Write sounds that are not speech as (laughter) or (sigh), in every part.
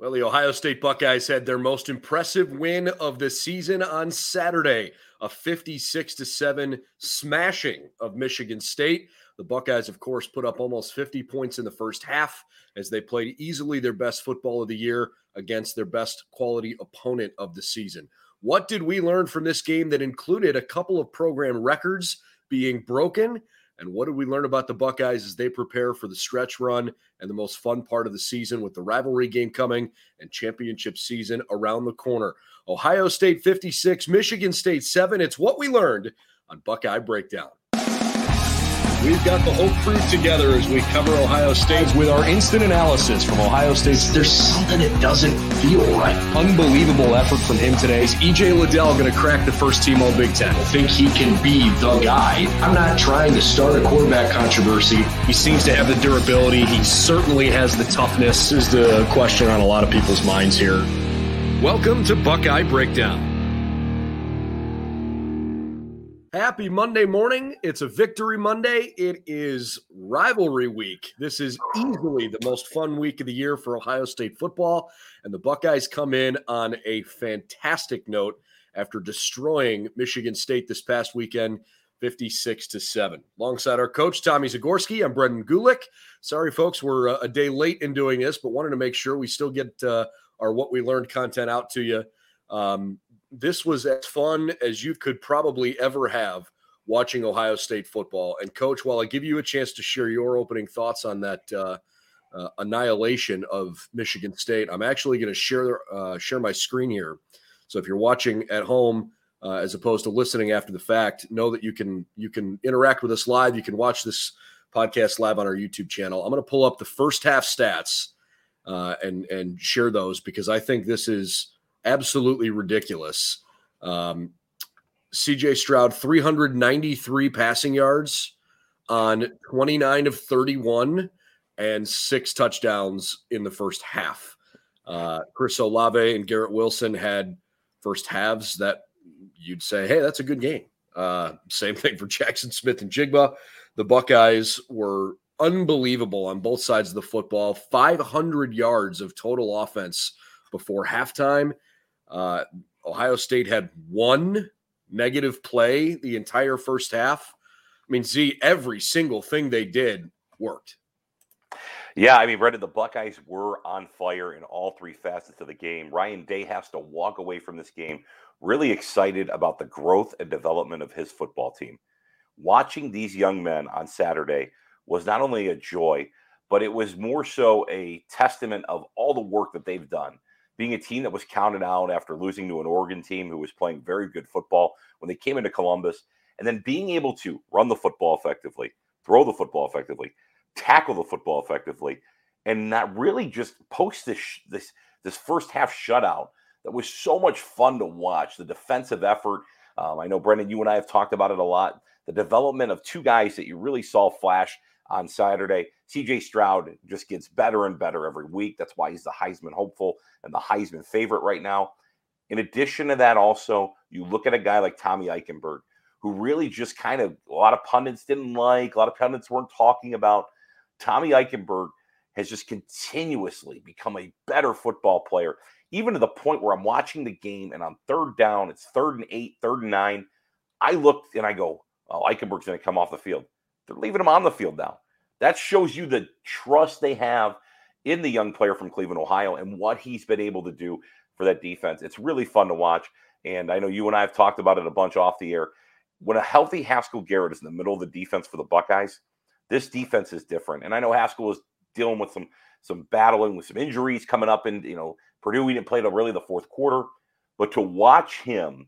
Well, the Ohio State Buckeyes had their most impressive win of the season on Saturday, a 56 to 7 smashing of Michigan State. The Buckeyes, of course, put up almost 50 points in the first half as they played easily their best football of the year against their best quality opponent of the season. What did we learn from this game that included a couple of program records being broken? And what did we learn about the Buckeyes as they prepare for the stretch run and the most fun part of the season with the rivalry game coming and championship season around the corner? Ohio State 56, Michigan State 7. It's what we learned on Buckeye Breakdown. We've got the whole crew together as we cover Ohio State with our instant analysis from Ohio State. There's something that doesn't feel right. Unbelievable effort from him today. Is EJ Liddell going to crack the first team All Big Ten? I think he can be the guy. I'm not trying to start a quarterback controversy. He seems to have the durability. He certainly has the toughness. Is the question on a lot of people's minds here. Welcome to Buckeye Breakdown. Happy Monday morning. It's a victory Monday. It is rivalry week. This is easily the most fun week of the year for Ohio State football. And the Buckeyes come in on a fantastic note after destroying Michigan State this past weekend, 56 to 7. Alongside our coach, Tommy Zagorski, I'm Brendan Gulick. Sorry, folks, we're a day late in doing this, but wanted to make sure we still get uh, our what we learned content out to you. Um, this was as fun as you could probably ever have watching Ohio State football. And coach, while I give you a chance to share your opening thoughts on that uh, uh, annihilation of Michigan State, I'm actually going to share uh, share my screen here. So if you're watching at home uh, as opposed to listening after the fact, know that you can you can interact with us live. You can watch this podcast live on our YouTube channel. I'm going to pull up the first half stats uh, and and share those because I think this is absolutely ridiculous. Um, CJ Stroud, 393 passing yards on 29 of 31 and six touchdowns in the first half. Uh, Chris Olave and Garrett Wilson had first halves that you'd say, hey, that's a good game. Uh, same thing for (laughs) Jackson Smith-Njigba. The Buckeyes were unbelievable on both sides of the football. 500 yards of total offense before halftime uh, Ohio State had one negative play the entire first half. I mean, Z, every single thing they did worked. Yeah, I mean, Brendan, the Buckeyes were on fire in all three facets of the game. Ryan Day has to walk away from this game really excited about the growth and development of his football team. Watching these young men on Saturday was not only a joy, but it was more so a testament of all the work that they've done being a team that was counted out after losing to an Oregon team who was playing very good football when they came into Columbus, and then being able to run the football effectively, throw the football effectively, tackle the football effectively, and not really just post this this this first half shutout that was so much fun to watch. The defensive effort. Um, I know Brendan, you and I have talked about it a lot. The development of two guys that you really saw flash on Saturday. CJ Stroud just gets better and better every week. That's why he's the Heisman hopeful and the Heisman favorite right now. In addition to that, also, you look at a guy like Tommy Eichenberg, who really just kind of a lot of pundits didn't like, a lot of pundits weren't talking about. Tommy Eichenberg has just continuously become a better football player, even to the point where I'm watching the game and on third down, it's third and eight, third and nine. I looked and I go, oh, Eichenberg's going to come off the field. They're leaving him on the field now. That shows you the trust they have in the young player from Cleveland, Ohio, and what he's been able to do for that defense. It's really fun to watch. And I know you and I have talked about it a bunch off the air. When a healthy Haskell Garrett is in the middle of the defense for the Buckeyes, this defense is different. And I know Haskell is dealing with some some battling with some injuries coming up, and you know Purdue he didn't play to really the fourth quarter, but to watch him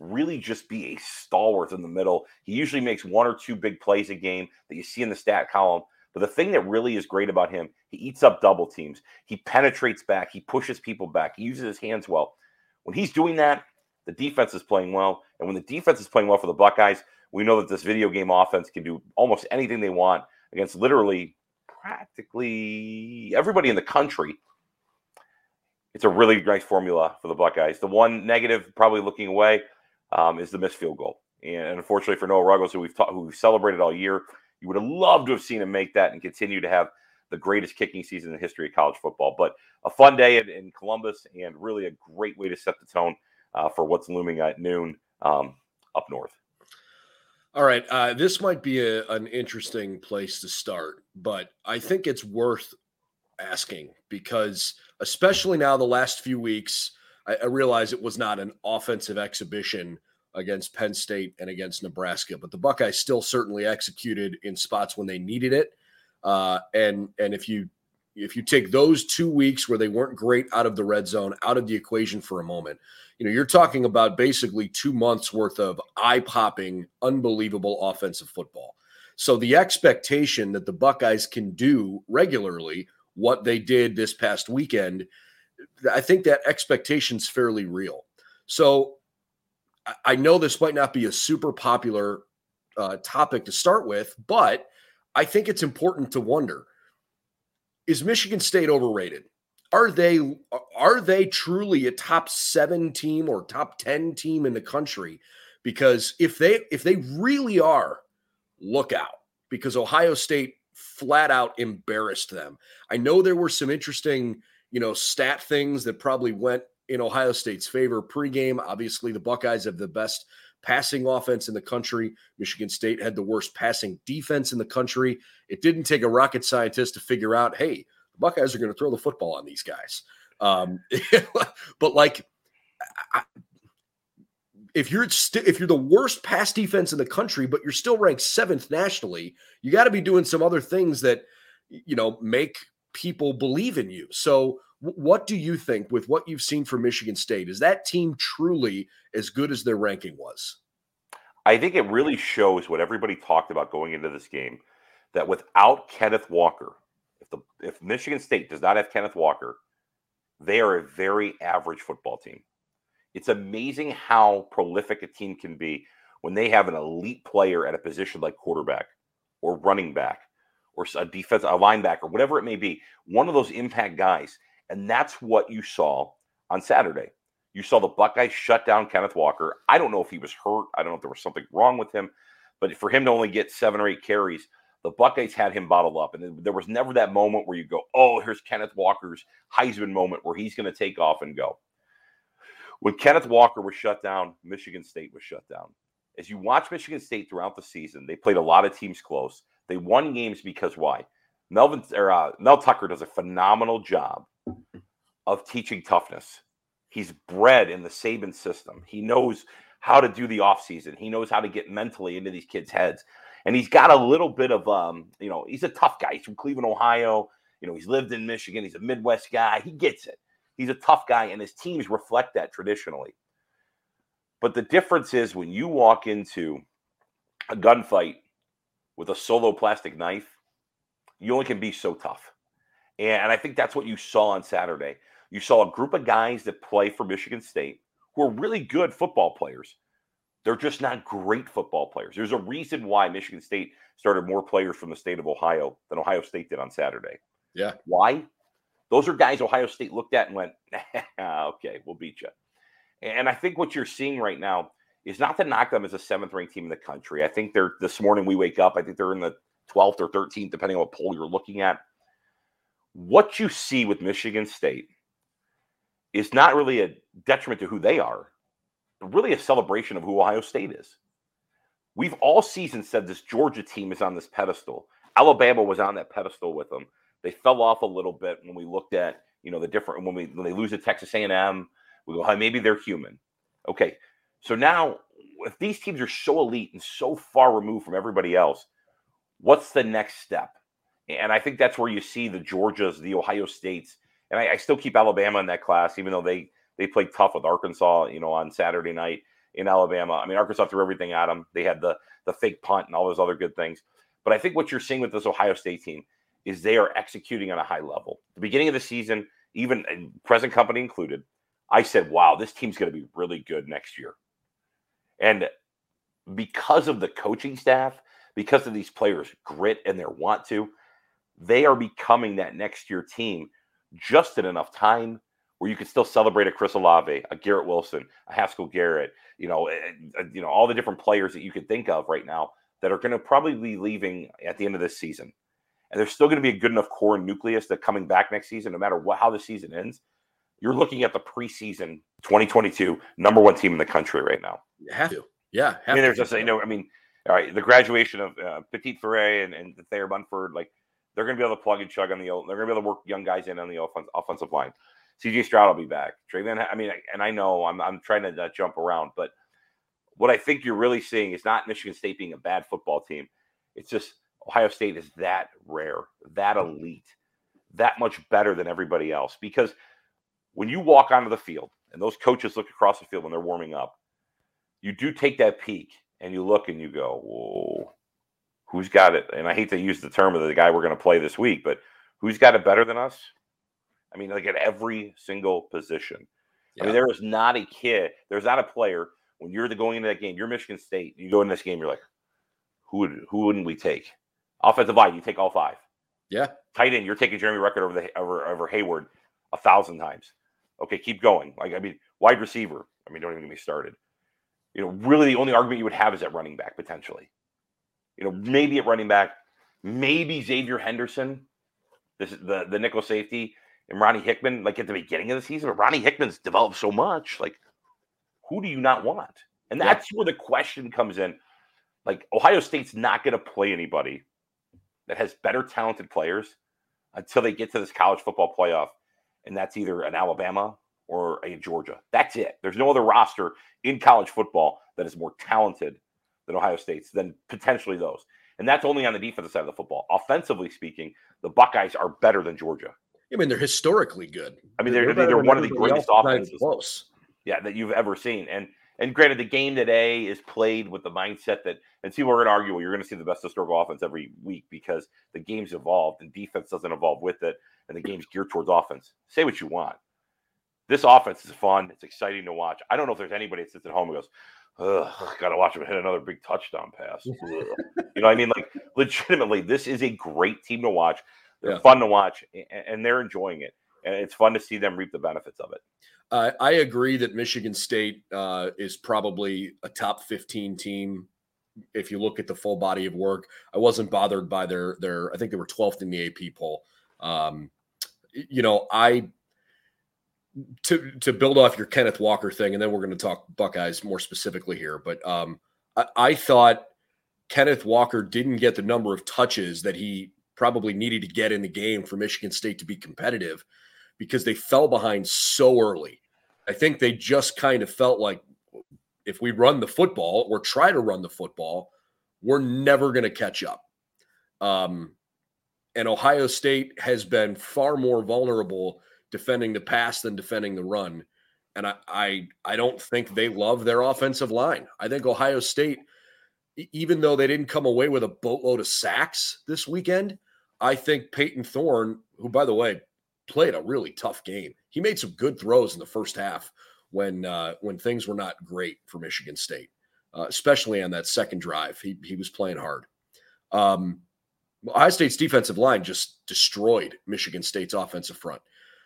really just be a stalwart in the middle. He usually makes one or two big plays a game that you see in the stat column. But the thing that really is great about him, he eats up double teams. He penetrates back. He pushes people back. He uses his hands well. When he's doing that, the defense is playing well. And when the defense is playing well for the Buckeyes, we know that this video game offense can do almost anything they want against literally practically everybody in the country. It's a really nice formula for the Buckeyes. The one negative, probably looking away, um, is the missed field goal. And unfortunately for Noah Ruggles, who we've ta- who we've celebrated all year, you would have loved to have seen him make that and continue to have the greatest kicking season in the history of college football. But a fun day in, in Columbus and really a great way to set the tone uh, for what's looming at noon um, up north. All right. Uh, this might be a, an interesting place to start, but I think it's worth asking because, especially now, the last few weeks, I, I realize it was not an offensive exhibition against Penn State and against Nebraska, but the Buckeyes still certainly executed in spots when they needed it. Uh, and and if you if you take those two weeks where they weren't great out of the red zone out of the equation for a moment, you know you're talking about basically two months worth of eye popping, unbelievable offensive football. So the expectation that the Buckeyes can do regularly what they did this past weekend, I think that expectation's fairly real. So I know this might not be a super popular uh, topic to start with, but I think it's important to wonder: Is Michigan State overrated? Are they are they truly a top seven team or top ten team in the country? Because if they if they really are, look out because Ohio State flat out embarrassed them. I know there were some interesting you know stat things that probably went in Ohio State's favor pregame. Obviously, the Buckeyes have the best passing offense in the country. Michigan State had the worst passing defense in the country. It didn't take a rocket scientist to figure out, hey, the Buckeyes are going to throw the football on these guys. Um, (laughs) but like, I, if you're st- if you're the worst pass defense in the country, but you're still ranked seventh nationally, you got to be doing some other things that you know make people believe in you. So what do you think with what you've seen from Michigan State? Is that team truly as good as their ranking was? I think it really shows what everybody talked about going into this game that without Kenneth Walker, if the if Michigan State does not have Kenneth Walker, they are a very average football team. It's amazing how prolific a team can be when they have an elite player at a position like quarterback or running back or a defense, a linebacker, whatever it may be. One of those impact guys and that's what you saw on Saturday. You saw the Buckeyes shut down Kenneth Walker. I don't know if he was hurt. I don't know if there was something wrong with him, but for him to only get seven or eight carries, the Buckeyes had him bottled up. And there was never that moment where you go, oh, here's Kenneth Walker's Heisman moment where he's going to take off and go. When Kenneth Walker was shut down, Michigan State was shut down. As you watch Michigan State throughout the season, they played a lot of teams close. They won games because why? Melvin or uh, Mel Tucker does a phenomenal job of teaching toughness. He's bred in the Saban system. He knows how to do the offseason. He knows how to get mentally into these kids' heads. And he's got a little bit of um, you know, he's a tough guy. He's from Cleveland, Ohio. You know, he's lived in Michigan. He's a Midwest guy. He gets it. He's a tough guy, and his teams reflect that traditionally. But the difference is when you walk into a gunfight with a solo plastic knife, you only can be so tough. And I think that's what you saw on Saturday. You saw a group of guys that play for Michigan State who are really good football players. They're just not great football players. There's a reason why Michigan State started more players from the state of Ohio than Ohio State did on Saturday. Yeah. Why? Those are guys Ohio State looked at and went, (laughs) okay, we'll beat you. And I think what you're seeing right now is not to knock them as a seventh ranked team in the country. I think they're this morning we wake up, I think they're in the 12th or 13th, depending on what poll you're looking at. What you see with Michigan State is not really a detriment to who they are, but really a celebration of who Ohio State is. We've all season said this Georgia team is on this pedestal. Alabama was on that pedestal with them. They fell off a little bit when we looked at you know the different when we when they lose to Texas A&M. We go, hey, maybe they're human. Okay, so now if these teams are so elite and so far removed from everybody else, what's the next step? And I think that's where you see the Georgias, the Ohio States, and I, I, still keep Alabama in that class, even though they they played tough with Arkansas, you know, on Saturday night in Alabama. I mean, Arkansas threw everything at them. They had the the fake punt and all those other good things. But I think what you're seeing with this Ohio State team is they are executing on a high level. The beginning of the season, even present company included, I said, wow, this team's going to be really good next year. And because of the coaching staff, because of these players' grit and their want to, they are becoming that next year team just in enough time where you can still celebrate a Chris Olave, a Garrett Wilson, a Haskell Garrett, you know, you know, all the different players that you can think of right now that are going to probably be leaving at the end of this season. And there's still going to be a good enough core nucleus that coming back next season, no matter what how the season ends, you're looking at the preseason 2022 number one team in the country right now. You have to. Yeah. I mean, there's just, you know, I mean, all right, the graduation of uh, Petit-Frere and, and Thayer Munford, like they're going to be able to plug and chug on the, they're going to be able to work young guys in on the offense, offensive line. CJ Stroud will be back. Trey Van, I mean, and I know I'm, I'm trying to uh, jump around, but what I think you're really seeing is not Michigan State being a bad football team. It's just Ohio State is that rare, that elite, that much better than everybody else. Because when you walk onto the field and those coaches look across the field when they're warming up, you do take that peek and you look and you go, whoa, who's got it? And I hate to use the term of the guy we're going to play this week, but who's got it better than us? I mean, like at every single position. Yeah. I mean, there is not a kid, there's not a player when you're the going into that game, you're Michigan State, you go in this game, you're like, who would who wouldn't we take? Offensive line, you take all five. Yeah. Tight end, you're taking Jeremy Ruckert over the over, over Heyward a thousand times. Okay, keep going. Like I mean, wide receiver. I mean, don't even get me started. You know, really, the only argument you would have is at running back potentially. You know, maybe at running back, maybe Xavier Henderson, this the the nickel safety, and Ronnie Hickman, like at the beginning of the season. But Ronnie Hickman's developed so much. Like, who do you not want? And that's yeah. where the question comes in. Like, Ohio State's not going to play anybody that has better talented players until they get to this college football playoff. And that's either an Alabama or a Georgia. That's it. There's no other roster in college football that is more talented than Ohio State's than potentially those. And that's only on the defensive side of the football. Offensively speaking, the Buckeyes are better than Georgia. I mean, they're historically good. I mean, they're, they're, they're one of the greatest offenses. Close. Yeah, that you've ever seen. And and granted, the game today is played with the mindset that, and see, we're going to argue, well, you're going to see the best historical offense every week because the game's evolved and defense doesn't evolve with it, and the game's geared towards offense. Say what you want. This offense is fun. It's exciting to watch. I don't know if there's anybody that sits at home and goes, Ugh, gotta watch him hit another big touchdown pass. you know, what I mean, like legitimately, this is a great team to watch. They're yeah. fun to watch, and they're enjoying it, and it's fun to see them reap the benefits of it. Uh, I agree that Michigan State uh, is probably a top 15 team. If you look at the full body of work, I wasn't bothered by their their. I think they were 12th in the AP poll. Um, you know, I to to build off your Kenneth Walker thing, and then we're going to talk Buckeyes more specifically here. But um, I, I thought Kenneth Walker didn't get the number of touches that he probably needed to get in the game for Michigan State to be competitive because they fell behind so early. I think they just kind of felt like if we run the football or try to run the football, we're never going to catch up. Um, and Ohio State has been far more vulnerable defending the pass than defending the run. And I, I, I don't think they love their offensive line. I think Ohio State, even though they didn't come away with a boatload of sacks this weekend, I think Payton Thorne, who by the way played a really tough game, he made some good throws in the first half when uh, when things were not great for Michigan State, uh, especially on that second drive. He he was playing hard. Um, Ohio State's defensive line just destroyed Michigan State's offensive front.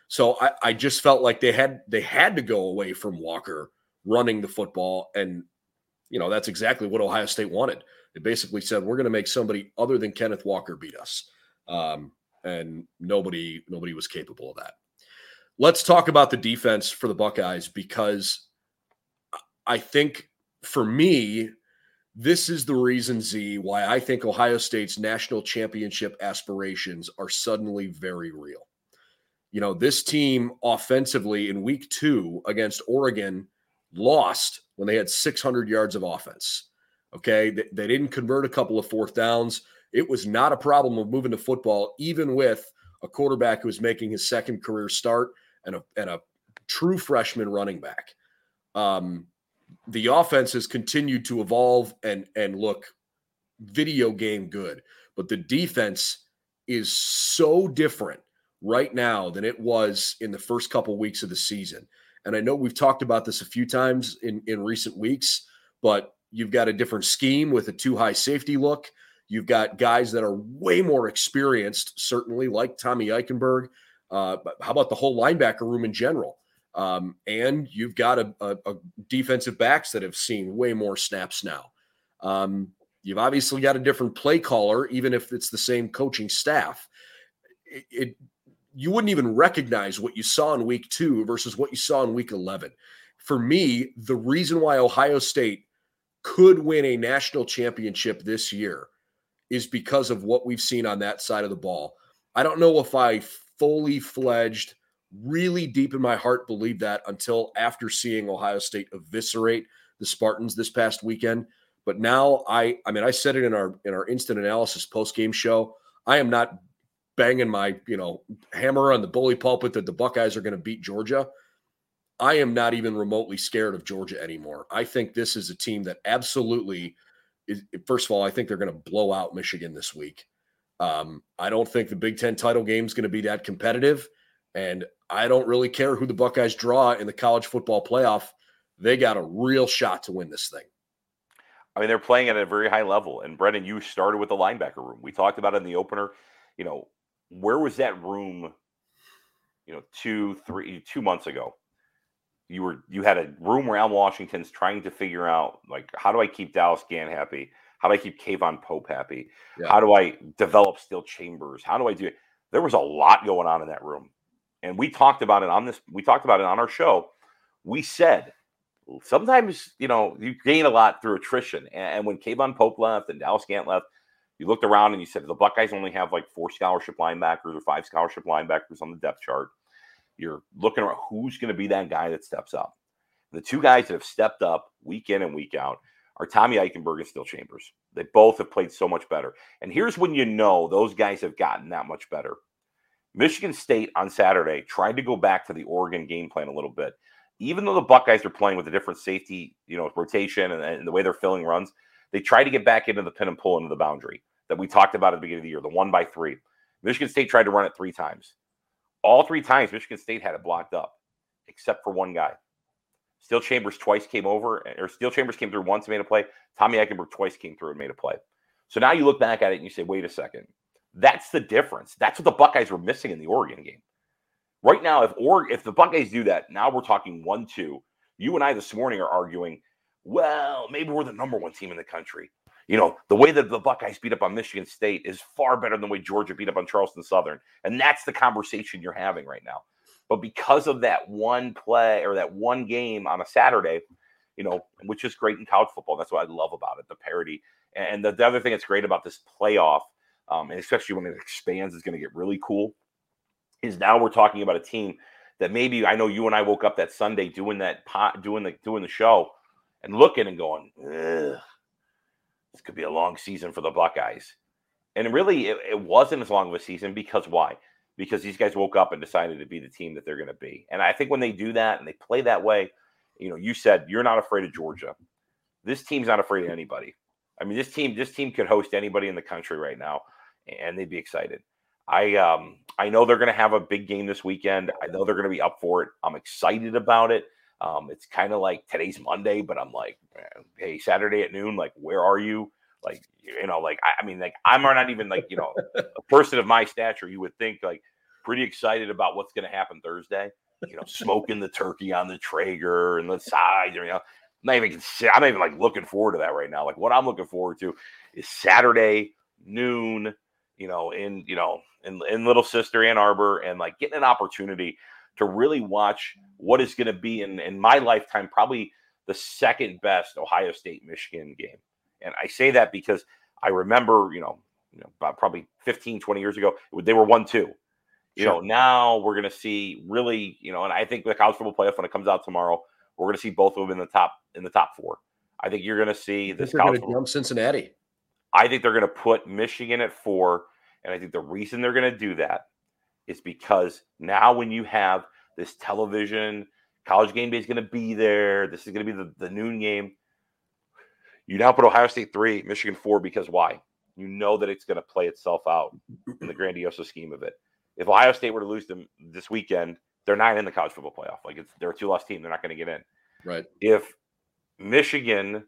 So I, I just felt like they had they had to go away from Walker running the football, and you know that's exactly what Ohio State wanted. They basically said we're going to make somebody other than Kenneth Walker beat us, um, and nobody nobody was capable of that. Let's talk about the defense for the Buckeyes because I think for me, this is the reason, Z, why I think Ohio State's national championship aspirations are suddenly very real you know, this team offensively in week two against Oregon lost when they had 600 yards of offense. Okay. They, they, didn't convert a couple of fourth downs. It was not a problem of moving the football, even with a quarterback who was making his second career start and a, and a true freshman running back. Um, the offense has continued to evolve and and look video game good. but the defense is so different right now than it was in the first couple weeks of the season. And I know we've talked about this a few times in, in recent weeks, but you've got a different scheme with a two high safety look. You've got guys that are way more experienced, certainly like Tommy Eichenberg. Uh, how about the whole linebacker room in general? Um, and you've got a, a, a, defensive backs that have seen way more snaps now. Um, you've obviously got a different play caller, even if it's the same coaching staff. It, it you wouldn't even recognize what you saw in week two versus what you saw in week 11. For me, the reason why Ohio State could win a national championship this year is because of what we've seen on that side of the ball. I don't know if I fully fledged, really deep in my heart believe that until after seeing Ohio State eviscerate the Spartans this past weekend. But now I I mean I said it in our in our instant analysis post game show. I am not banging my, you know, hammer on the bully pulpit that the Buckeyes are going to beat Georgia. I am not even remotely scared of Georgia anymore. I think this is a team that absolutely is, first of all, I think they're going to blow out Michigan this week. Um, I don't think the Big Ten title game is going to be that competitive. And I don't really care who the Buckeyes draw in the college football playoff. They got a real shot to win this thing. I mean, they're playing at a very high level. And Brendan, you started with the linebacker room. We talked about it in the opener. You know, where was that room you know two three two months ago you were you had a room around washington's trying to figure out like how do i keep dallas gant happy? How do i keep K'Vaughan pope happy? Yeah. how do i develop Steele Chambers? How do i do it? There was a lot going on in that room. And we talked about it on this we talked about it on our show. We said sometimes you know you gain a lot through attrition. And, and when K'Vaughan pope left and dallas gant left you looked around and you said the Buckeyes only have like four scholarship linebackers or five scholarship linebackers on the depth chart. You're looking at who's going to be that guy that steps up. The two guys that have stepped up week in and week out are Tommy Eichenberg and Steele Chambers. They both have played so much better. And here's when you know those guys have gotten that much better. Michigan State on Saturday tried to go back to the Oregon game plan a little bit. Even though the Buckeyes are playing with a different safety, you know, rotation and, and the way they're filling runs, they tried to get back into the pin and pull into the boundary that we talked about at the beginning of the year, the one by three. Michigan State tried to run it three times. All three times, Michigan State had it blocked up, except for one guy. Steele Chambers twice came over, or Steele Chambers came through once and made a play. Tommy Eichenberg twice came through and made a play. So now you look back at it and you say, wait a second. That's the difference. That's what the Buckeyes were missing in the Oregon game. Right now, if or if the Buckeyes do that, now we're talking one two. You and I this morning are arguing well, maybe we're the number one team in the country. You know, the way that the Buckeyes beat up on Michigan State is far better than the way Georgia beat up on Charleston Southern. And that's the conversation you're having right now. But because of that one play or that one game on a Saturday, you know, which is great in college football. That's what I love about it, the parity. And the, the other thing that's great about this playoff, um, and especially when it expands, is going to get really cool, is now we're talking about a team that maybe I know you and I woke up that Sunday doing that pot, doing the doing the show and looking and going, this could be a long season for the Buckeyes. And really, it, it, wasn't as long of a season because why? Because these guys woke up and decided to be the team that they're going to be. And I think when they do that and they play that way, you know, you said you're not afraid of Georgia. This team's not afraid of anybody. I mean, this team, this team could host anybody in the country right now, and they'd be excited. I um I know they're going to have a big game this weekend. I know they're going to be up for it. I'm excited about it. Um, it's kind of like today's Monday, but I'm like, hey, Saturday at noon, like, where are you? Like, you know, like, I, I mean, like, I'm not even like, you know, a (laughs) person of my stature, you would think like pretty excited about what's going to happen Thursday. You know, smoking the turkey on the Traeger and the side, you know, I'm not even, I'm not even like looking forward to that right now. Like, what I'm looking forward to is Saturday noon, you know, in, you know, in, in Little Sister Ann Arbor and like getting an opportunity to really watch what is going to be in, in my lifetime probably the second best Ohio State Michigan game. And I say that because I remember, you know, you know about probably 15, 20 years ago, they were 1 2. You sure. know, now we're going to see really, you know, and I think the college football playoff when it comes out tomorrow, we're going to see both of them in the top in the top four. I think you're going to see this college football. jump Cincinnati. I think they're going to put Michigan at four, and I think the reason they're going to do that is because now when you have this television, college game day is going to be there. This is going to be the, the noon game. You now put Ohio State three, Michigan four, because why? You know that it's going to play itself out in the grandiose scheme of it. If Ohio State were to lose them this weekend, they're not in the college football playoff. Like it's they're a two loss team. They're not going to get in. Right. If Michigan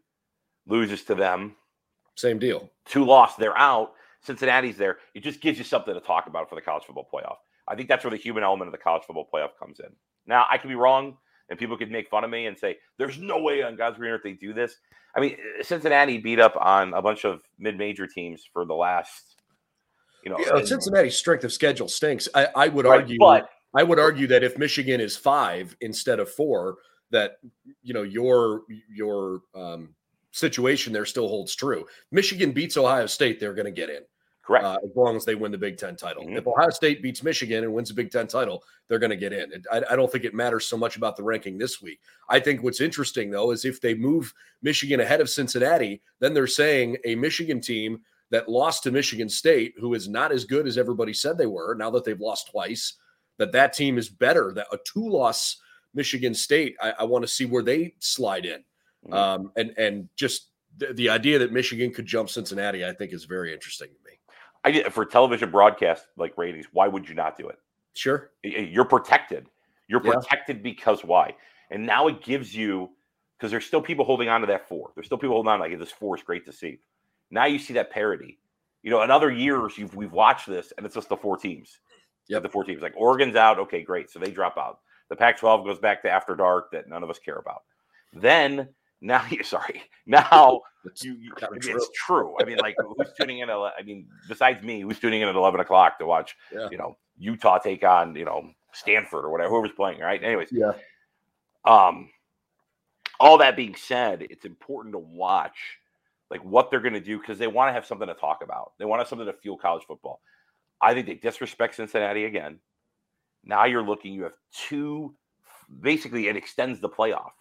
loses to them, same deal. Two loss, they're out. Cincinnati's there. It just gives you something to talk about for the college football playoff. I think that's where the human element of the college football playoff comes in. Now, I could be wrong, and people could make fun of me and say, "There's no way on God's green earth they do this." I mean, Cincinnati beat up on a bunch of mid-major teams for the last, you know, yeah, Cincinnati's strength of schedule stinks. I, I would right, argue, but I would argue that if Michigan is five instead of four, that you know your your um, situation there still holds true. Michigan beats Ohio State, they're going to get in. Correct. Uh, as long as they win the Big Ten title. Mm-hmm. If Ohio State beats Michigan and wins the Big Ten title, they're going to get in. I, I, don't think it matters so much about the ranking this week. I think what's interesting, though, is if they move Michigan ahead of Cincinnati, then they're saying a Michigan team that lost to Michigan State, who is not as good as everybody said they were, now that they've lost twice, that that team is better. That a two loss Michigan State, I, I want to see where they slide in. Mm-hmm. Um, and and just the, the idea that Michigan could jump Cincinnati, I think, is very interesting to me. I get for television broadcast like ratings. Why would you not do it? Sure, you're protected. You're protected yeah. because why? And now it gives you because there's still people holding on to that four. There's still people holding on like this four is great to see. Now you see that parity. You know, in other years you've we've watched this and it's just the four teams. Yeah, the four teams. Like Oregon's out. Okay, great. So they drop out. The Pac-12 goes back to after dark that none of us care about. Then now (laughs) you're sorry. Now you, you it's true. I mean like (laughs) who's tuning in at, i mean besides me who's tuning in at 11 o'clock to watch yeah. you know utah take on you know stanford or whatever whoever's playing right? Anyways. Yeah. Um all that being said it's important to watch like what they're going to do because they want to have something to talk about. They want to have something to fuel college football. I think they disrespect cincinnati again. Now you're looking you have two basically it extends the playoff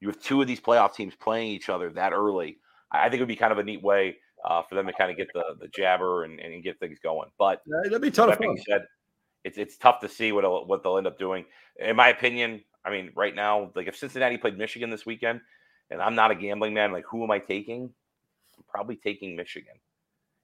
you have two of these playoff teams playing each other that early. I think it would be kind of a neat way uh, for them to kind of get the the jabber and, and get things going. But yeah, that'd be tough. That being said, it's it's tough to see what what they'll end up doing. In my opinion, I mean, right now, like if Cincinnati played Michigan this weekend, and I'm not a gambling man, like who am I taking? I'm probably taking Michigan.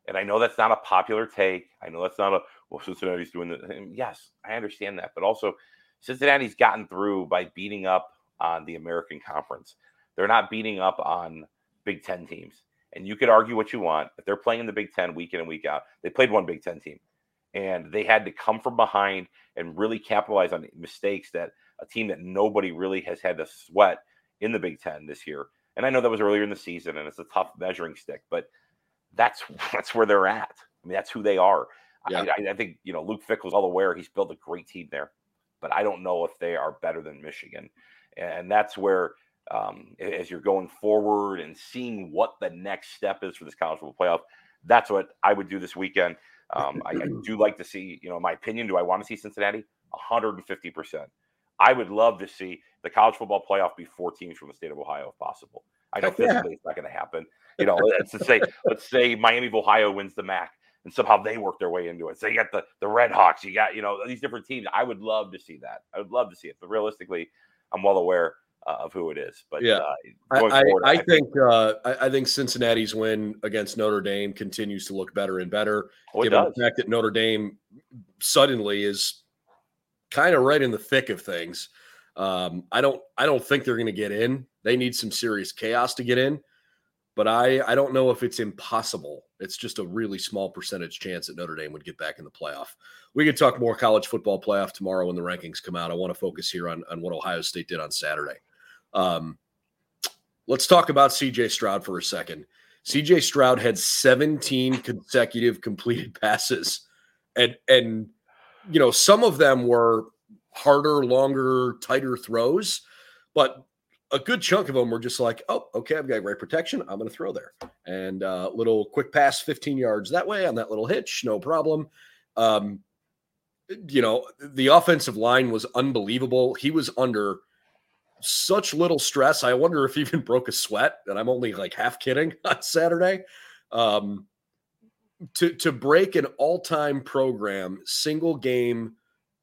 And I know that's not a popular take. I know that's not a well, Cincinnati's doing the yes, I understand that, but also Cincinnati's gotten through by beating up on the American Conference. They're not beating up on Big Ten teams. And you could argue what you want. If they're playing in the Big Ten week in and week out, they played one Big Ten team. And they had to come from behind and really capitalize on mistakes that a team that nobody really has had to sweat in the Big Ten this year. And I know that was earlier in the season and it's a tough measuring stick, but that's (laughs) that's where they're at. I mean, that's who they are. Yeah. I, I, think you know Luke Fickell's all aware he's built a great team there, but I don't know if they are better than Michigan and that's where um, as you're going forward and seeing what the next step is for this college football playoff, that's what I would do this weekend. Um, I, I, (clears throat) do like to see, you know, my opinion. Do I want to see Cincinnati? 150 percent. I would love to see the college football playoff be four teams from the state of Ohio, if possible. I know physically it's not going to happen. You know, let's say (laughs) let's say Miami of Ohio wins the MAC, and somehow they work their way into it. So you got the the Red Hawks, you got you know these different teams. I would love to see that. I would love to see it, but realistically, I'm well aware uh, of who it is. But yeah, uh, I, forward, I, I, think uh, I, I, think Cincinnati's win against Notre Dame continues to look better and better, oh, given the fact that Notre Dame suddenly is kind of right in the thick of things. Um, I don't I don't think they're going to get in. They need some serious chaos to get in, but I I don't know if it's impossible. It's just a really small percentage chance that Notre Dame would get back in the playoff. We could talk more college football playoff tomorrow when the rankings come out. I want to focus here on, on what Ohio State did on Saturday. Um, let's talk about CJ Stroud for a second. CJ Stroud had 17 consecutive completed (laughs) passes, and and you know some of them were harder, longer, tighter throws, but a good chunk of them were just like, oh, okay, I've got great protection. I'm going to throw there. And uh, little quick pass, 15 yards that way on that little hitch, no problem. Um, you know, the offensive line was unbelievable. He was under such little stress. I wonder if he (laughs) even broke a sweat, and I'm only like half kidding (laughs) on Saturday. Um, to to break an all-time program single game,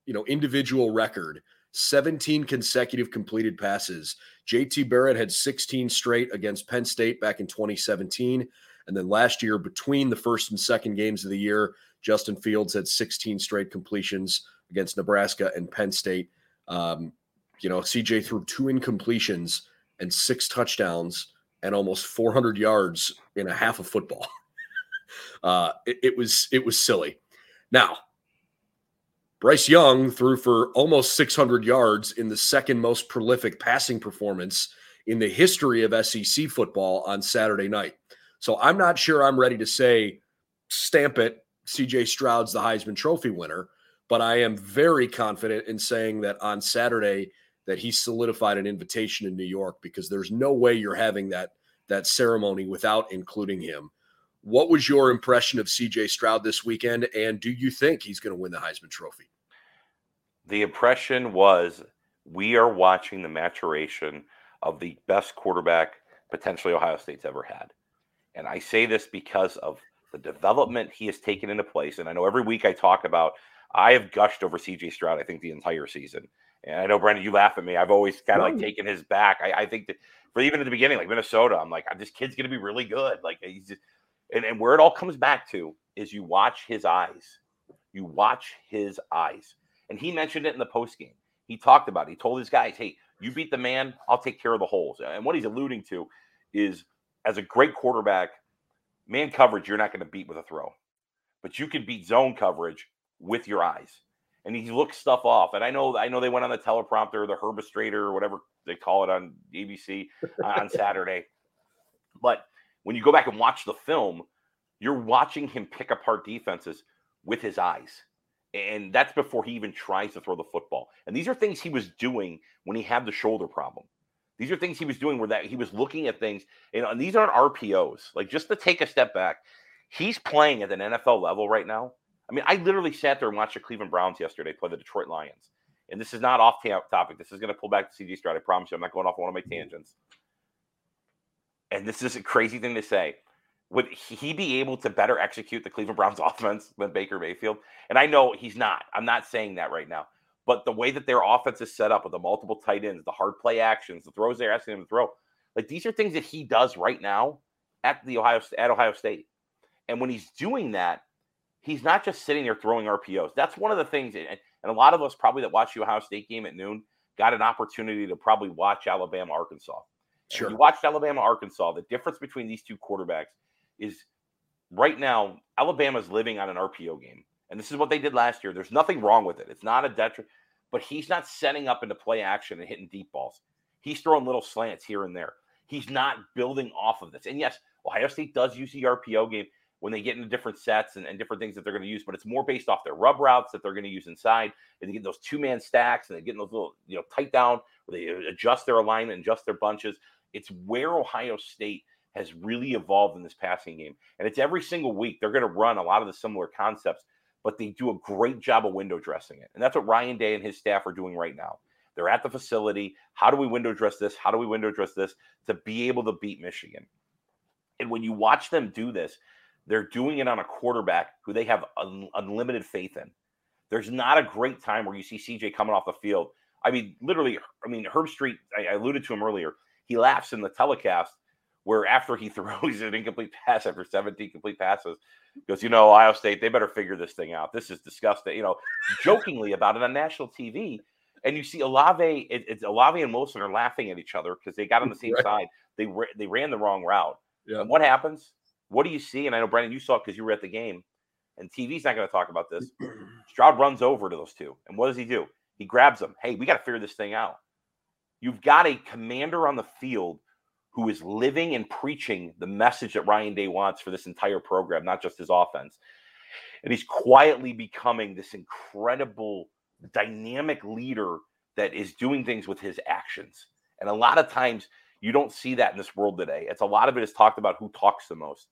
you know, individual record 17 consecutive completed passes. JT Barrett had 16 straight against Penn State back in 2017. And then last year, between the first and second games of the year, Justin Fields had 16 straight completions against Nebraska and Penn State. Um, you know, CJ threw two incompletions and six touchdowns and almost 400 yards in a half of football. (laughs) uh, it, it was it was silly. Now, Bryce Young threw for almost 600 yards in the second most prolific passing performance in the history of SEC football on Saturday night. So I'm not sure I'm ready to say stamp it. CJ Stroud's the Heisman Trophy winner, but I am very confident in saying that on Saturday that he solidified an invitation in New York because there's no way you're having that that ceremony without including him. What was your impression of CJ Stroud this weekend and do you think he's going to win the Heisman Trophy? The impression was we are watching the maturation of the best quarterback potentially Ohio State's ever had. And I say this because of the development he has taken into place. And I know every week I talk about, I have gushed over CJ Stroud, I think, the entire season. And I know, Brendan, you laugh at me. I've always kind of like taken his back. I, I, think that for even at the beginning, like Minnesota, I'm like, this kid's going to be really good. Like, he's just, and, and where it all comes back to is you watch his eyes. You watch his eyes. And he mentioned it in the post game. He talked about it. He told his guys, hey, you beat the man, I'll take care of the holes. And what he's alluding to is as a great quarterback, man coverage, you're not going to beat with a throw, but you can beat zone coverage with your eyes. And he looks stuff off. And I know, I know they went on the teleprompter, the herbistrator, or whatever they call it on ABC on (laughs) Saturday. But when you go back and watch the film, you're watching him pick apart defenses with his eyes. And that's before he even tries to throw the football. And these are things he was doing when he had the shoulder problem. These are things he was doing where that he was looking at things, you know, and these aren't RPOs. Like just to take a step back, he's playing at an NFL level right now. I mean, I literally sat there and watched the Cleveland Browns yesterday play the Detroit Lions. And this is not off topic. This is going to pull back to CJ Stroud. I promise you, I'm not going off one of my tangents. And this is a crazy thing to say. Would he be able to better execute the Cleveland Browns (laughs) offense than Baker Mayfield? And I know he's not. I'm not saying that right now. But the way that their offense is set up with the multiple tight ends, the hard play actions, the throws they're asking him to throw, like these are things that he does right now at the Ohio at Ohio State. And when he's doing that, he's not just sitting there throwing RPOs. That's one of the things, and, a lot of us probably that watch the Ohio State game at noon got an opportunity to probably watch Alabama Arkansas. Sure. you watched Alabama Arkansas. The difference between these two quarterbacks is right now Alabama's living on an RPO game. And this is what they did last year. There's nothing wrong with it. It's not a detriment, but he's not setting up into play action and hitting deep balls. He's throwing little slants here and there. He's not building off of this. And yes, Ohio State does use the RPO game when they get into different sets and, and different things that they're going to use, but it's more based off their rub routes that they're going to use inside. And they get those two man stacks and they get those little, you know, tight down where they adjust their alignment, adjust their bunches. It's where Ohio State has really evolved in this passing game. And it's every single week they're going to run a lot of the similar concepts but they do a great job of window dressing it. And that's what Ryan Day and his staff are doing right now. They're at the facility. How do we window dress this? How do we window dress this to be able to beat Michigan? And when you watch them do this, they're doing it on a quarterback who they have un- unlimited faith in. There's not a great time where you see CJ coming off the field. I mean, literally, I mean, Herbstreit, I, I alluded to him earlier. He laughs in the telecast where after he (laughs) throws an incomplete pass after 17 complete passes, goes, you know, Ohio State, they better figure this thing out. This is disgusting. You know, jokingly about it on national TV. And you see Olave, it, it's Olave and Wilson are laughing at each other because they got on the same (laughs) right. side. They they ran the wrong route. Yeah. And what happens? What do you see? And I know Brendan, you saw it because you were at the game. And TV's not going to talk about this. (clears throat) Stroud runs over to those two, and what does he do? He grabs them. Hey, we got to figure this thing out. You've got a commander on the field who is living and preaching the message that Ryan Day wants for this entire program, not just his offense. And he's quietly becoming this incredible, dynamic leader that is doing things with his actions. And a lot of times you don't see that in this world today. It's a lot of it is talked about who talks the most.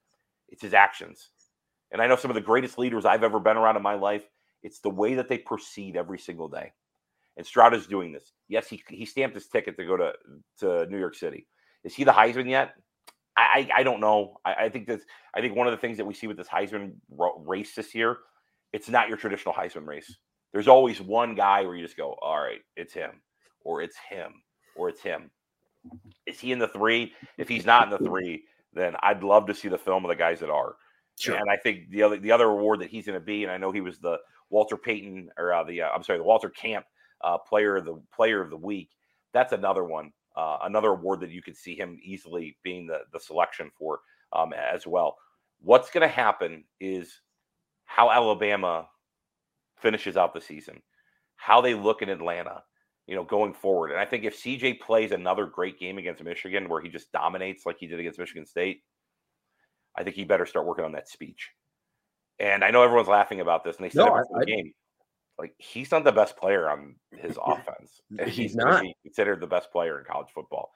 It's his actions. And I know some of the greatest leaders I've ever been around in my life. It's the way that they proceed every single day. And Stroud is doing this. Yes, he, he stamped his ticket to go to, to New York City. Is he the Heisman yet? I, I, I don't know. I, I, think that I think one of the things that we see with this Heisman race this year, it's not your traditional Heisman race. There's always one guy where you just go, all right, it's him, or it's him, or it's him. Is he in the three? If he's not in the three, then I'd love to see the film of the guys that are. Sure. And I think the other the other award that he's going to be, and I know he was the Walter Payton or uh, the uh, I'm sorry, the Walter Camp uh, player the player of the week. That's another one, uh, another award that you could see him easily being the the selection for um, as well. What's going to happen is how Alabama finishes out the season, how they look in Atlanta, you know, going forward. And I think if CJ plays another great game against Michigan where he just dominates like he did against Michigan State, I think he better start working on that speech. And I know everyone's laughing about this, and they said no, it before I, the game. Like he's not the best player on his offense. he's, he's not considered the best player in college football.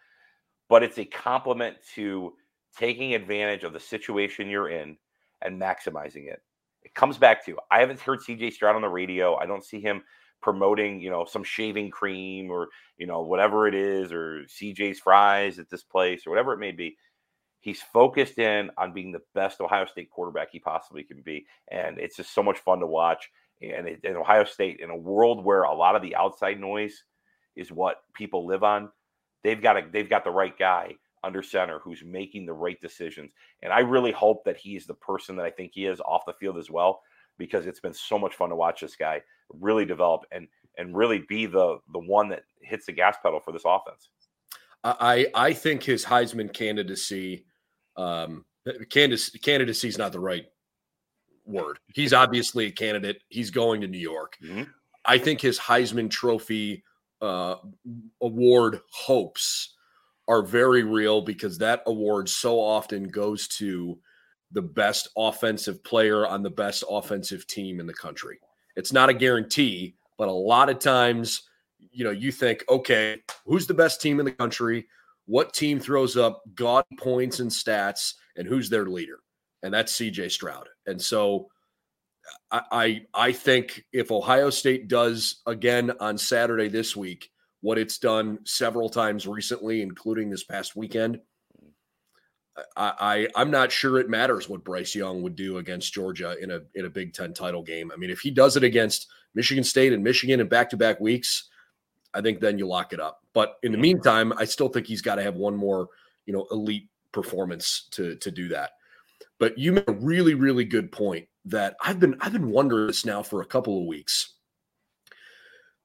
But it's a compliment to taking advantage of the situation you're in and maximizing it. It comes back to I haven't heard CJ Stroud on the radio. I don't see him promoting, you know, some shaving cream or, you know, whatever it is, or CJ's fries at this place or whatever it may be. He's focused in on being the best Ohio State quarterback he possibly can be. And it's just so much fun to watch. And in Ohio State, in a world where a lot of the outside noise is what people live on, they've got a, they've got the right guy under center who's making the right decisions. And I really hope that he's the person that I think he is off the field as well, because it's been so much fun to watch this guy really develop and and really be the the one that hits the gas pedal for this offense. I I think his Heisman candidacy um candidacy is not the right word. He's obviously a candidate. He's going to New York. Mm-hmm. I think his Heisman Trophy uh, award hopes are very real because that award so often goes to the best offensive player on the best offensive team in the country. It's not a guarantee, but a lot of times, you know, you think, okay, who's the best team in the country? What team throws up god points and stats, and who's their leader? And that's CJ Stroud. And so I, I, I think if Ohio State does again on Saturday this week what it's done several times recently, including this past weekend. I, I am not sure it matters what Bryce Young would do against Georgia in a in a Big Ten title game. I mean, if he does it against Michigan State and Michigan in back to back weeks, I think then you lock it up. But in the meantime, I still think he's got to have one more you know elite performance to to do that. But you made a really really good point that I've been I've been wondering this now for a couple of weeks.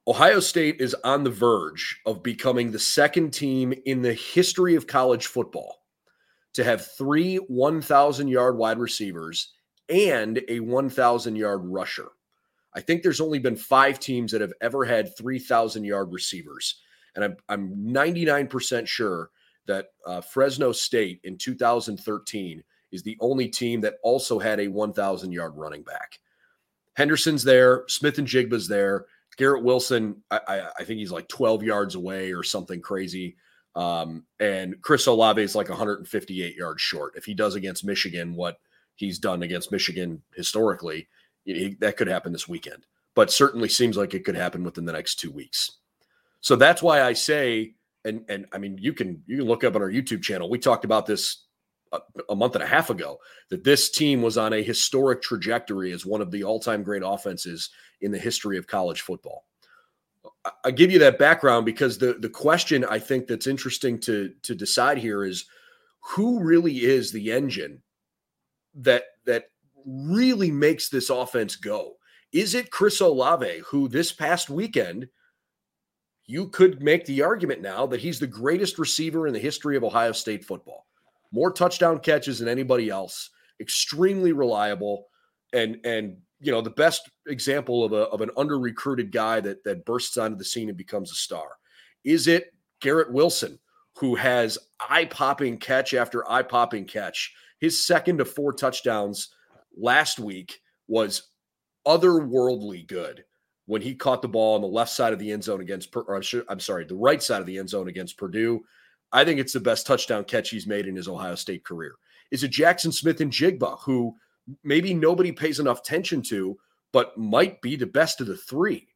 Ohio State is on the verge of becoming the second team in the history of college football to have three 1,000 yard wide receivers and a 1,000 yard rusher. I think there's only been five teams that have ever had 3,000 yard receivers. And I'm, I'm 99% sure that uh, Fresno State in 2013 is the only team that also had a 1,000 yard running back. Henderson's there, Smith-Njigba's there. Garrett Wilson, I, I, I, think he's like 12 yards away or something crazy. Um, and Chris Olave is like 158 yards short. If he does against Michigan what he's done against Michigan historically, he, that could happen this weekend. But certainly seems like it could happen within the next two weeks. So that's why I say, and and I mean, you can you can look up on our YouTube channel. We talked about this a, month and a half ago that this team was on a historic trajectory as one of the all-time great offenses in the history of college football. I give you that background because the the question I think that's interesting to to decide here is who really is the engine that that really makes this offense go? Is it Chris Olave, who this past weekend you could make the argument now that he's the greatest receiver in the history of Ohio State football? More touchdown catches than anybody else, extremely reliable, and and you know the best example of a of an under recruited guy that that bursts onto the scene and becomes a star? Is it Garrett Wilson who has eye popping catch after eye popping catch? His second to four touchdowns last week was otherworldly good when he caught the ball on the left side of the end zone against. I'm sorry, the right side of the end zone against Purdue. I think it's the best touchdown catch he's made in his Ohio State career. Is it Jackson Smith-Njigba who maybe nobody pays enough attention to, but might be the best of the three.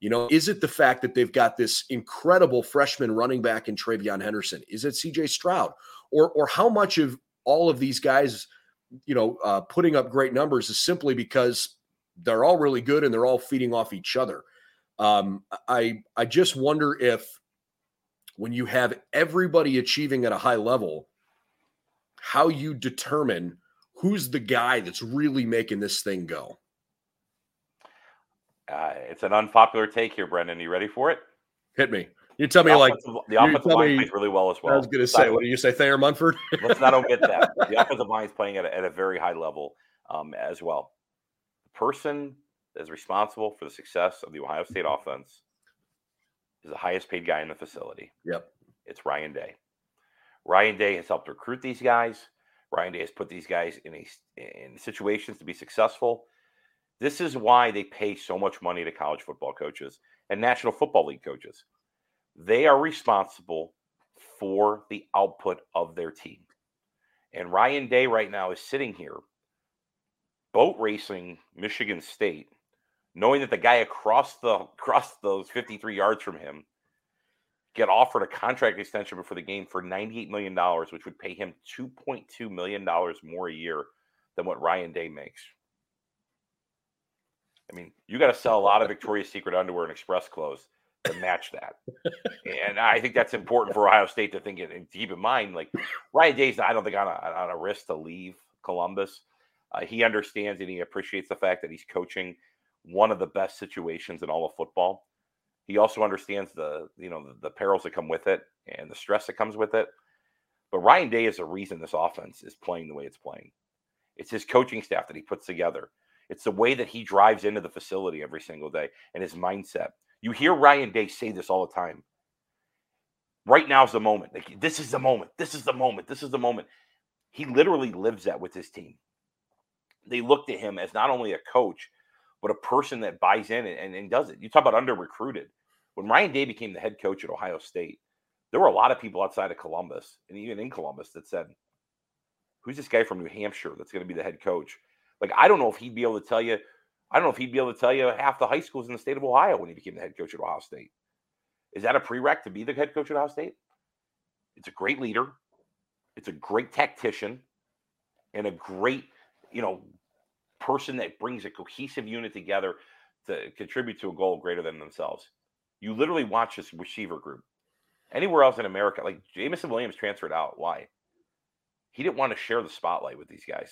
You know, is it the fact that they've got this incredible freshman running back in TreVeyon Henderson? Is it CJ Stroud? Or or how much of all of these guys, you know, uh, putting up great numbers is simply because they're all really good and they're all feeding off each other. Um, I I just wonder if when you have everybody achieving at a high level, how you determine who's the guy that's really making this thing go? Uh, it's an unpopular take here, Brendan. Are You ready for it? Hit me. You tell me like the offensive line plays really well as well. I was going to say, what do you say, Thayer Munford? (laughs) let's not omit that. (laughs) The offensive line is playing at a, at a very high level um, as well. The person that is responsible for the success of the Ohio State offense is the highest paid guy in the facility. Yep. It's Ryan Day. Ryan Day has helped recruit these guys. Ryan Day has put these guys in a, in situations to be successful. This is why they pay so much money to college football coaches and National Football League coaches. They are responsible for the output of their team. And Ryan Day right now is sitting here boat racing Michigan State, knowing that the guy across the across those 53 yards from him get offered a contract extension before the game for $98 million, which would pay him $2.2 million more a year than what Ryan Day makes. I mean, you got to sell a lot of Victoria's Secret underwear and express clothes to match that. and I think that's important for Ohio State to think and keep in mind. Like Ryan Day's, I don't think on a, on a risk to leave Columbus. Uh, he understands and he appreciates the fact that he's coaching one of the best situations in all of football. He also understands the you know the, the perils that come with it and the stress that comes with it. But Ryan Day is the reason this offense is playing the way it's playing. It's his coaching staff that he puts together. It's the way that he drives into the facility every single day and his mindset. You hear Ryan Day say this all the time. Right now is the moment. Like, this is the moment. This is the moment. This is the moment. He literally lives that with his team. They look to him as not only a coach, but a person that buys in and, and, and does it. You talk about under recruited. When Ryan Day became the head coach at Ohio State, there were a lot of people outside of Columbus and even in Columbus that said, Who's this guy from New Hampshire that's going to be the head coach? Like, I don't know if he'd be able to tell you I don't know if he'd be able to tell you half the high schools in the state of Ohio when he became the head coach at Ohio State. Is that a prereq to be the head coach at Ohio State? It's a great leader. It's a great tactician and a great, you know, person that brings a cohesive unit together to contribute to a goal greater than themselves. You literally watch this receiver group. Anywhere else in America, like Jameson Williams transferred out. Why? He didn't want to share the spotlight with these guys.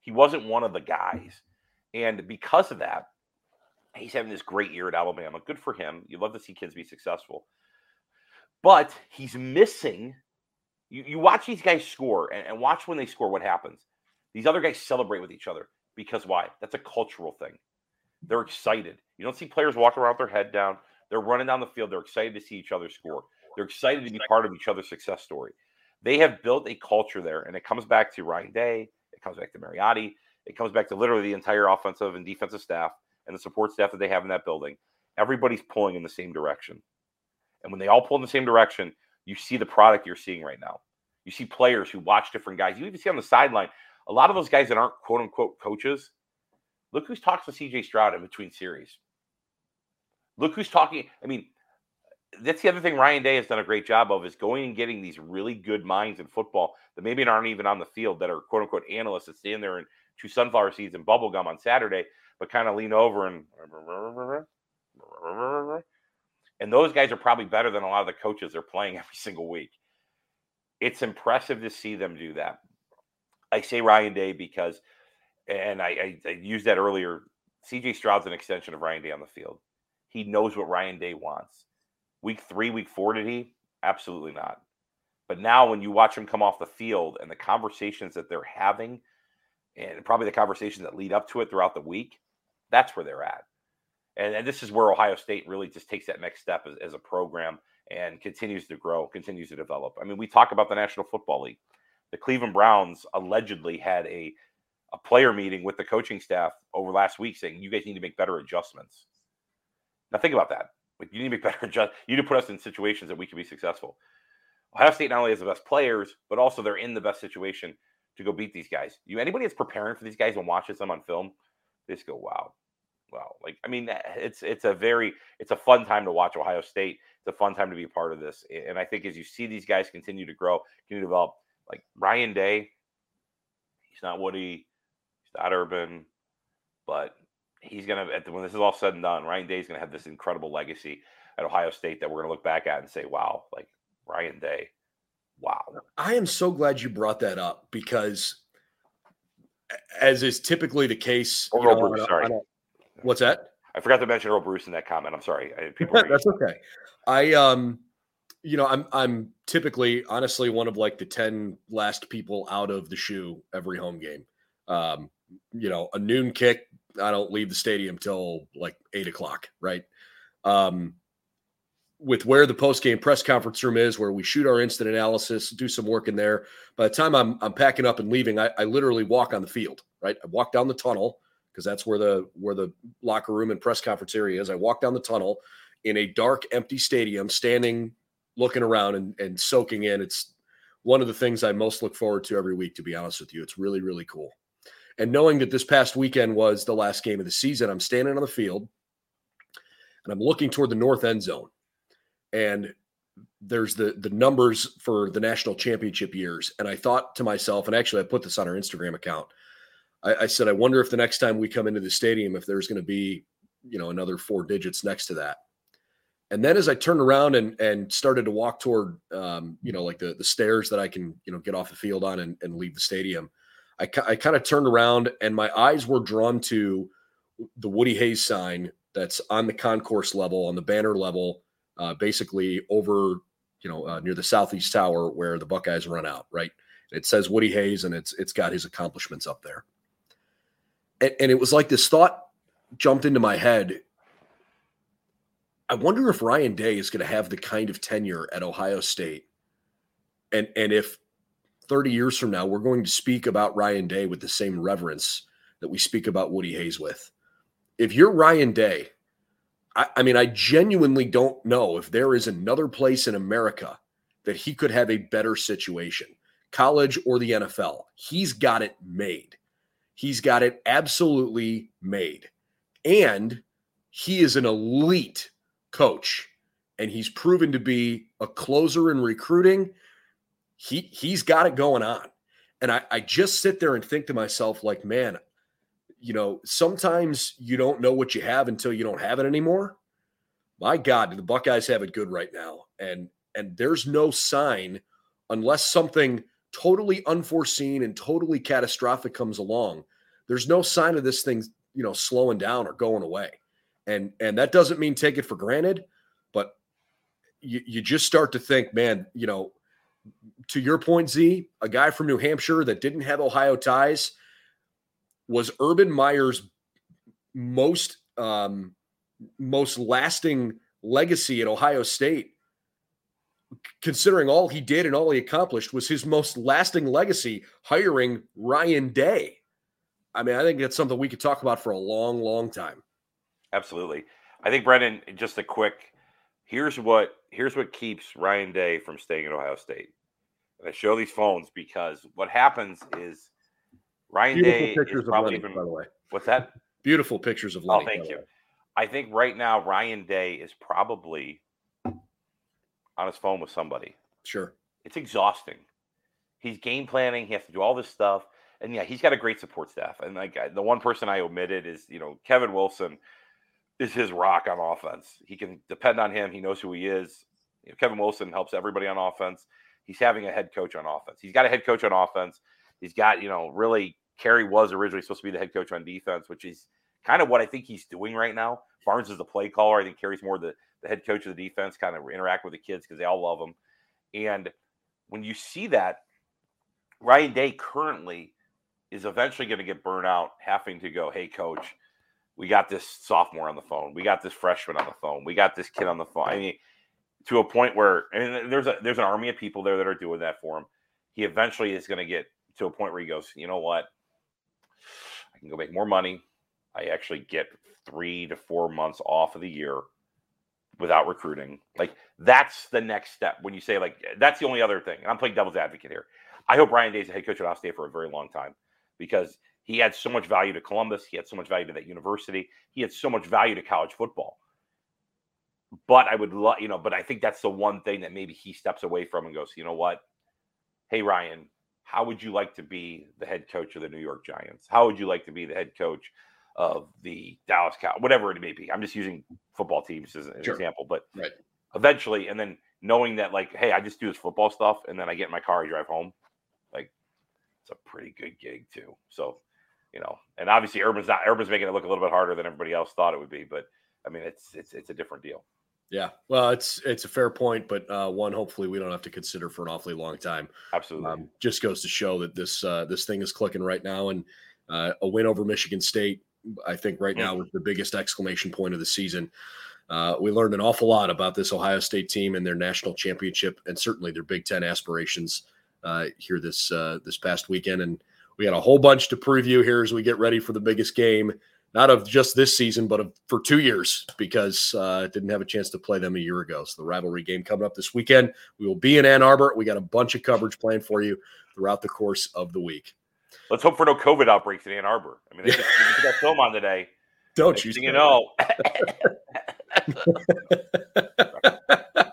He wasn't one of the guys. And because of that, he's having this great year at Alabama. Good for him. You love to see kids be successful. But he's missing. You, you watch these guys score and, and watch when they score what happens. These other guys celebrate with each other because why? That's a cultural thing. They're excited. You don't see players walking around with their head down. They're running down the field. They're excited to see each other score. They're excited to be part of each other's success story. They have built a culture there, and it comes back to Ryan Day. It comes back to Marotti. It comes back to literally the entire offensive and defensive staff and the support staff that they have in that building. Everybody's pulling in the same direction. And when they all pull in the same direction, you see the product you're seeing right now. You see players who watch different guys. You even see on the sideline, a lot of those guys that aren't quote unquote coaches. Look who's talks to CJ Stroud in between series. Look who's talking. I mean, that's the other thing Ryan Day has done a great job of is going and getting these really good minds in football that maybe aren't even on the field that are quote unquote analysts that stand there and chew sunflower seeds and bubble gum on Saturday, but kind of lean over and and those guys are probably better than a lot of the coaches they're playing (laughs) every single week. It's impressive to see them do that. I say Ryan Day because, and I, I, I used that earlier. CJ Stroud's an extension of Ryan Day on the field. He knows what Ryan Day wants. Week three, week four, did he? Absolutely not. But now, when you watch him come off the field and the conversations that they're having and probably the conversations that lead up to it throughout the week, that's where they're at. And, and this is where Ohio State really just takes that next step as, as a program and continues to grow, continues to develop. I mean, we talk about the National Football League. The Cleveland Browns allegedly had a, a player meeting with the coaching staff over last week saying, you guys need to make better adjustments. Now, think about that. Like, you need to make (laughs) better adjustments. You need to put us in situations that we can be successful. Ohio State not only has the best players, but also they're in the best situation to go beat these guys. You anybody that's preparing for these guys and watches them on film, they just go, wow, wow. Like I mean, eh, it's it's a very it's a fun time to watch Ohio State. It's a fun time to be a part of this, and I think as you see these guys continue to grow, continue to develop, like Ryan Day, he's not Woody, he's not Urban, but he's gonna at the, when this is all said and done, Ryan Day is gonna have this incredible legacy at Ohio State that we're gonna look back at and say, wow, like Ryan Day Wow. I am so glad you brought that up because, as is typically the case, Or know, Bruce, sorry. what's that? I forgot to mention Earle Bruce in that comment. I'm sorry. I- People are, (laughs) That's okay. I um, you know, I'm I'm typically honestly one of like the ten last people out of the shoe every home game. Um, you know, a noon kick, I don't leave the stadium till like eight o'clock, right? Um, with where the post game press conference room is, where we shoot our instant analysis, do some work in there. By the time I'm I'm packing up and leaving, I, I literally walk on the field, right? I walk down the tunnel because that's where the where the locker room and press conference area is. I walk down the tunnel in a dark, empty stadium, standing, looking around and, and soaking in. It's one of the things I most look forward to every week, to be honest with you. It's really, really cool. And knowing that this past weekend was the last game of the season, I'm standing on the field and I'm looking toward the north end zone. And there's the the numbers for the national championship years. And I thought to myself, and actually I put this on our Instagram account. I, I said, I wonder if the next time we come into the stadium, if there's going to be, you know, another four digits next to that. And then as I turned around and and started to walk toward, um, you know, like the the stairs that I can, you know, get off the field on and, and leave the stadium, I, I kind of turned around and my eyes were drawn to the Woody Hayes sign that's on the concourse level, on the banner level, uh, basically over, you know, uh, near the southeast tower where the Buckeyes run out. Right, it says Woody Hayes, and it's it's got his accomplishments up there. And, and it was like this thought jumped into my head. I wonder if Ryan Day is going to have the kind of tenure at Ohio State, and and if 30 years from now we're going to speak about Ryan Day with the same reverence that we speak about Woody Hayes with. If you're Ryan Day, I, I mean, I genuinely don't know if there is another place in America that he could have a better situation, college or the NFL. He's got it made. He's got it absolutely made. And he is an elite coach. And he's proven to be a closer in recruiting. He he's got it going on. And I, I just sit there and think to myself, like, man, you know, sometimes you don't know what you have until you don't have it anymore. My God, do the Buckeyes have it good right now. And and there's no sign unless something totally unforeseen and totally catastrophic comes along. There's no sign of this thing, you know, slowing down or going away. And and that doesn't mean take it for granted, but you, you just start to think, man, you know, to your point, Z, a guy from New Hampshire that didn't have Ohio ties was Urban Meyer's most um, most lasting legacy at Ohio State. Considering all he did and all he accomplished, was his most lasting legacy hiring Ryan Day. I mean, I think that's something we could talk about for a long, long time. Absolutely. I think Brendan, just a quick here's what here's what keeps Ryan Day from staying at Ohio State. And I show these phones because what happens is Ryan Beautiful Day pictures is of probably Lenny, been, by the way. what's that? Beautiful pictures of Oh, Lenny. by thank you. way. I think right now Ryan Day is probably on his phone with somebody. Sure. It's exhausting. He's game planning. He has to do all this stuff, and yeah, he's got a great support staff. And like the one person I omitted is you know Kevin Wilson is his rock on offense. He can depend on him. He knows who he is. You know, Kevin Wilson helps everybody on offense. He's having a head coach on offense. He's got a head coach on offense. He's got you know really. Kerry was originally supposed to be the head coach on defense, which is kind of what I think he's doing right now. Barnes is the play caller. I think Kerry's more the, the head coach of the defense, kind of interact with the kids because they all love him. And when you see that, Ryan Day currently is eventually going to get burnt out having to go, hey, coach, we got this sophomore on the phone. We got this freshman on the phone. We got this kid on the phone. I mean, to a point where mean, there's a there's an army of people there that are doing that for him. He eventually is going to get to a point where he goes, you know what? I can go make more money. I actually get three to four months off of the year without recruiting. Like that's the next step. When you say like that's the only other thing, and I'm playing devil's advocate here. I hope Ryan Day's a head coach at Ohio State for a very long time because he had so much value to Columbus. He had so much value to that university. He had so much value to college football. But I would love, you know, but I think that's the one thing that maybe he steps away from and goes, you know what? Hey, Ryan, how would you like to be the head coach of the New York Giants? How would you like to be the head coach of the Dallas Cow, whatever it may be? I'm just using football teams as an Sure. example, but Right. eventually, and then knowing that like, hey, I just do this football stuff and then I get in my car, I drive home. Like, it's a pretty good gig too. So, you know, and obviously Urban's not Urban's making it look a little bit harder than everybody else thought it would be, but I mean, it's it's it's a different deal. Yeah, well, it's it's a fair point, but uh, one hopefully we don't have to consider for an awfully long time. Absolutely, um, just goes to show that this uh, this thing is clicking right now, and uh, a win over Michigan State, I think, right now was the biggest exclamation point of the season. Uh, we learned an awful lot about this Ohio State team and their national championship, and certainly their Big Ten aspirations uh, here this uh, this past weekend. And we got a whole bunch to preview here as we get ready for the biggest game not of just this season, but of, for two years because uh, didn't have a chance to play them a year ago. So the rivalry game coming up this weekend. We will be in Ann Arbor. We got a bunch of coverage planned for you throughout the course of the week. Let's hope for no COVID outbreaks in Ann Arbor. I mean, they just, got film on today. Don't you? You know. (laughs) (laughs)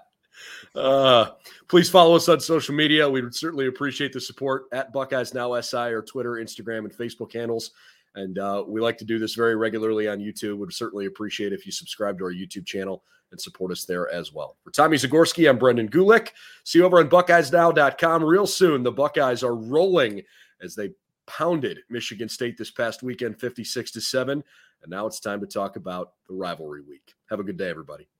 uh, please follow us on social media. We would certainly appreciate the support at Buckeyes Now SI or Twitter, Instagram, and Facebook handles. And uh, we like to do this very regularly on YouTube. Would certainly appreciate if you subscribe to our YouTube channel and support us there as well. For Tommy Zagorski, I'm Brendan Gulick. See you over on BuckeyesNow.com. Real soon, the Buckeyes are rolling as they pounded Michigan State this past weekend, 56 to 7. And now it's time to talk about the rivalry week. Have a good day, everybody.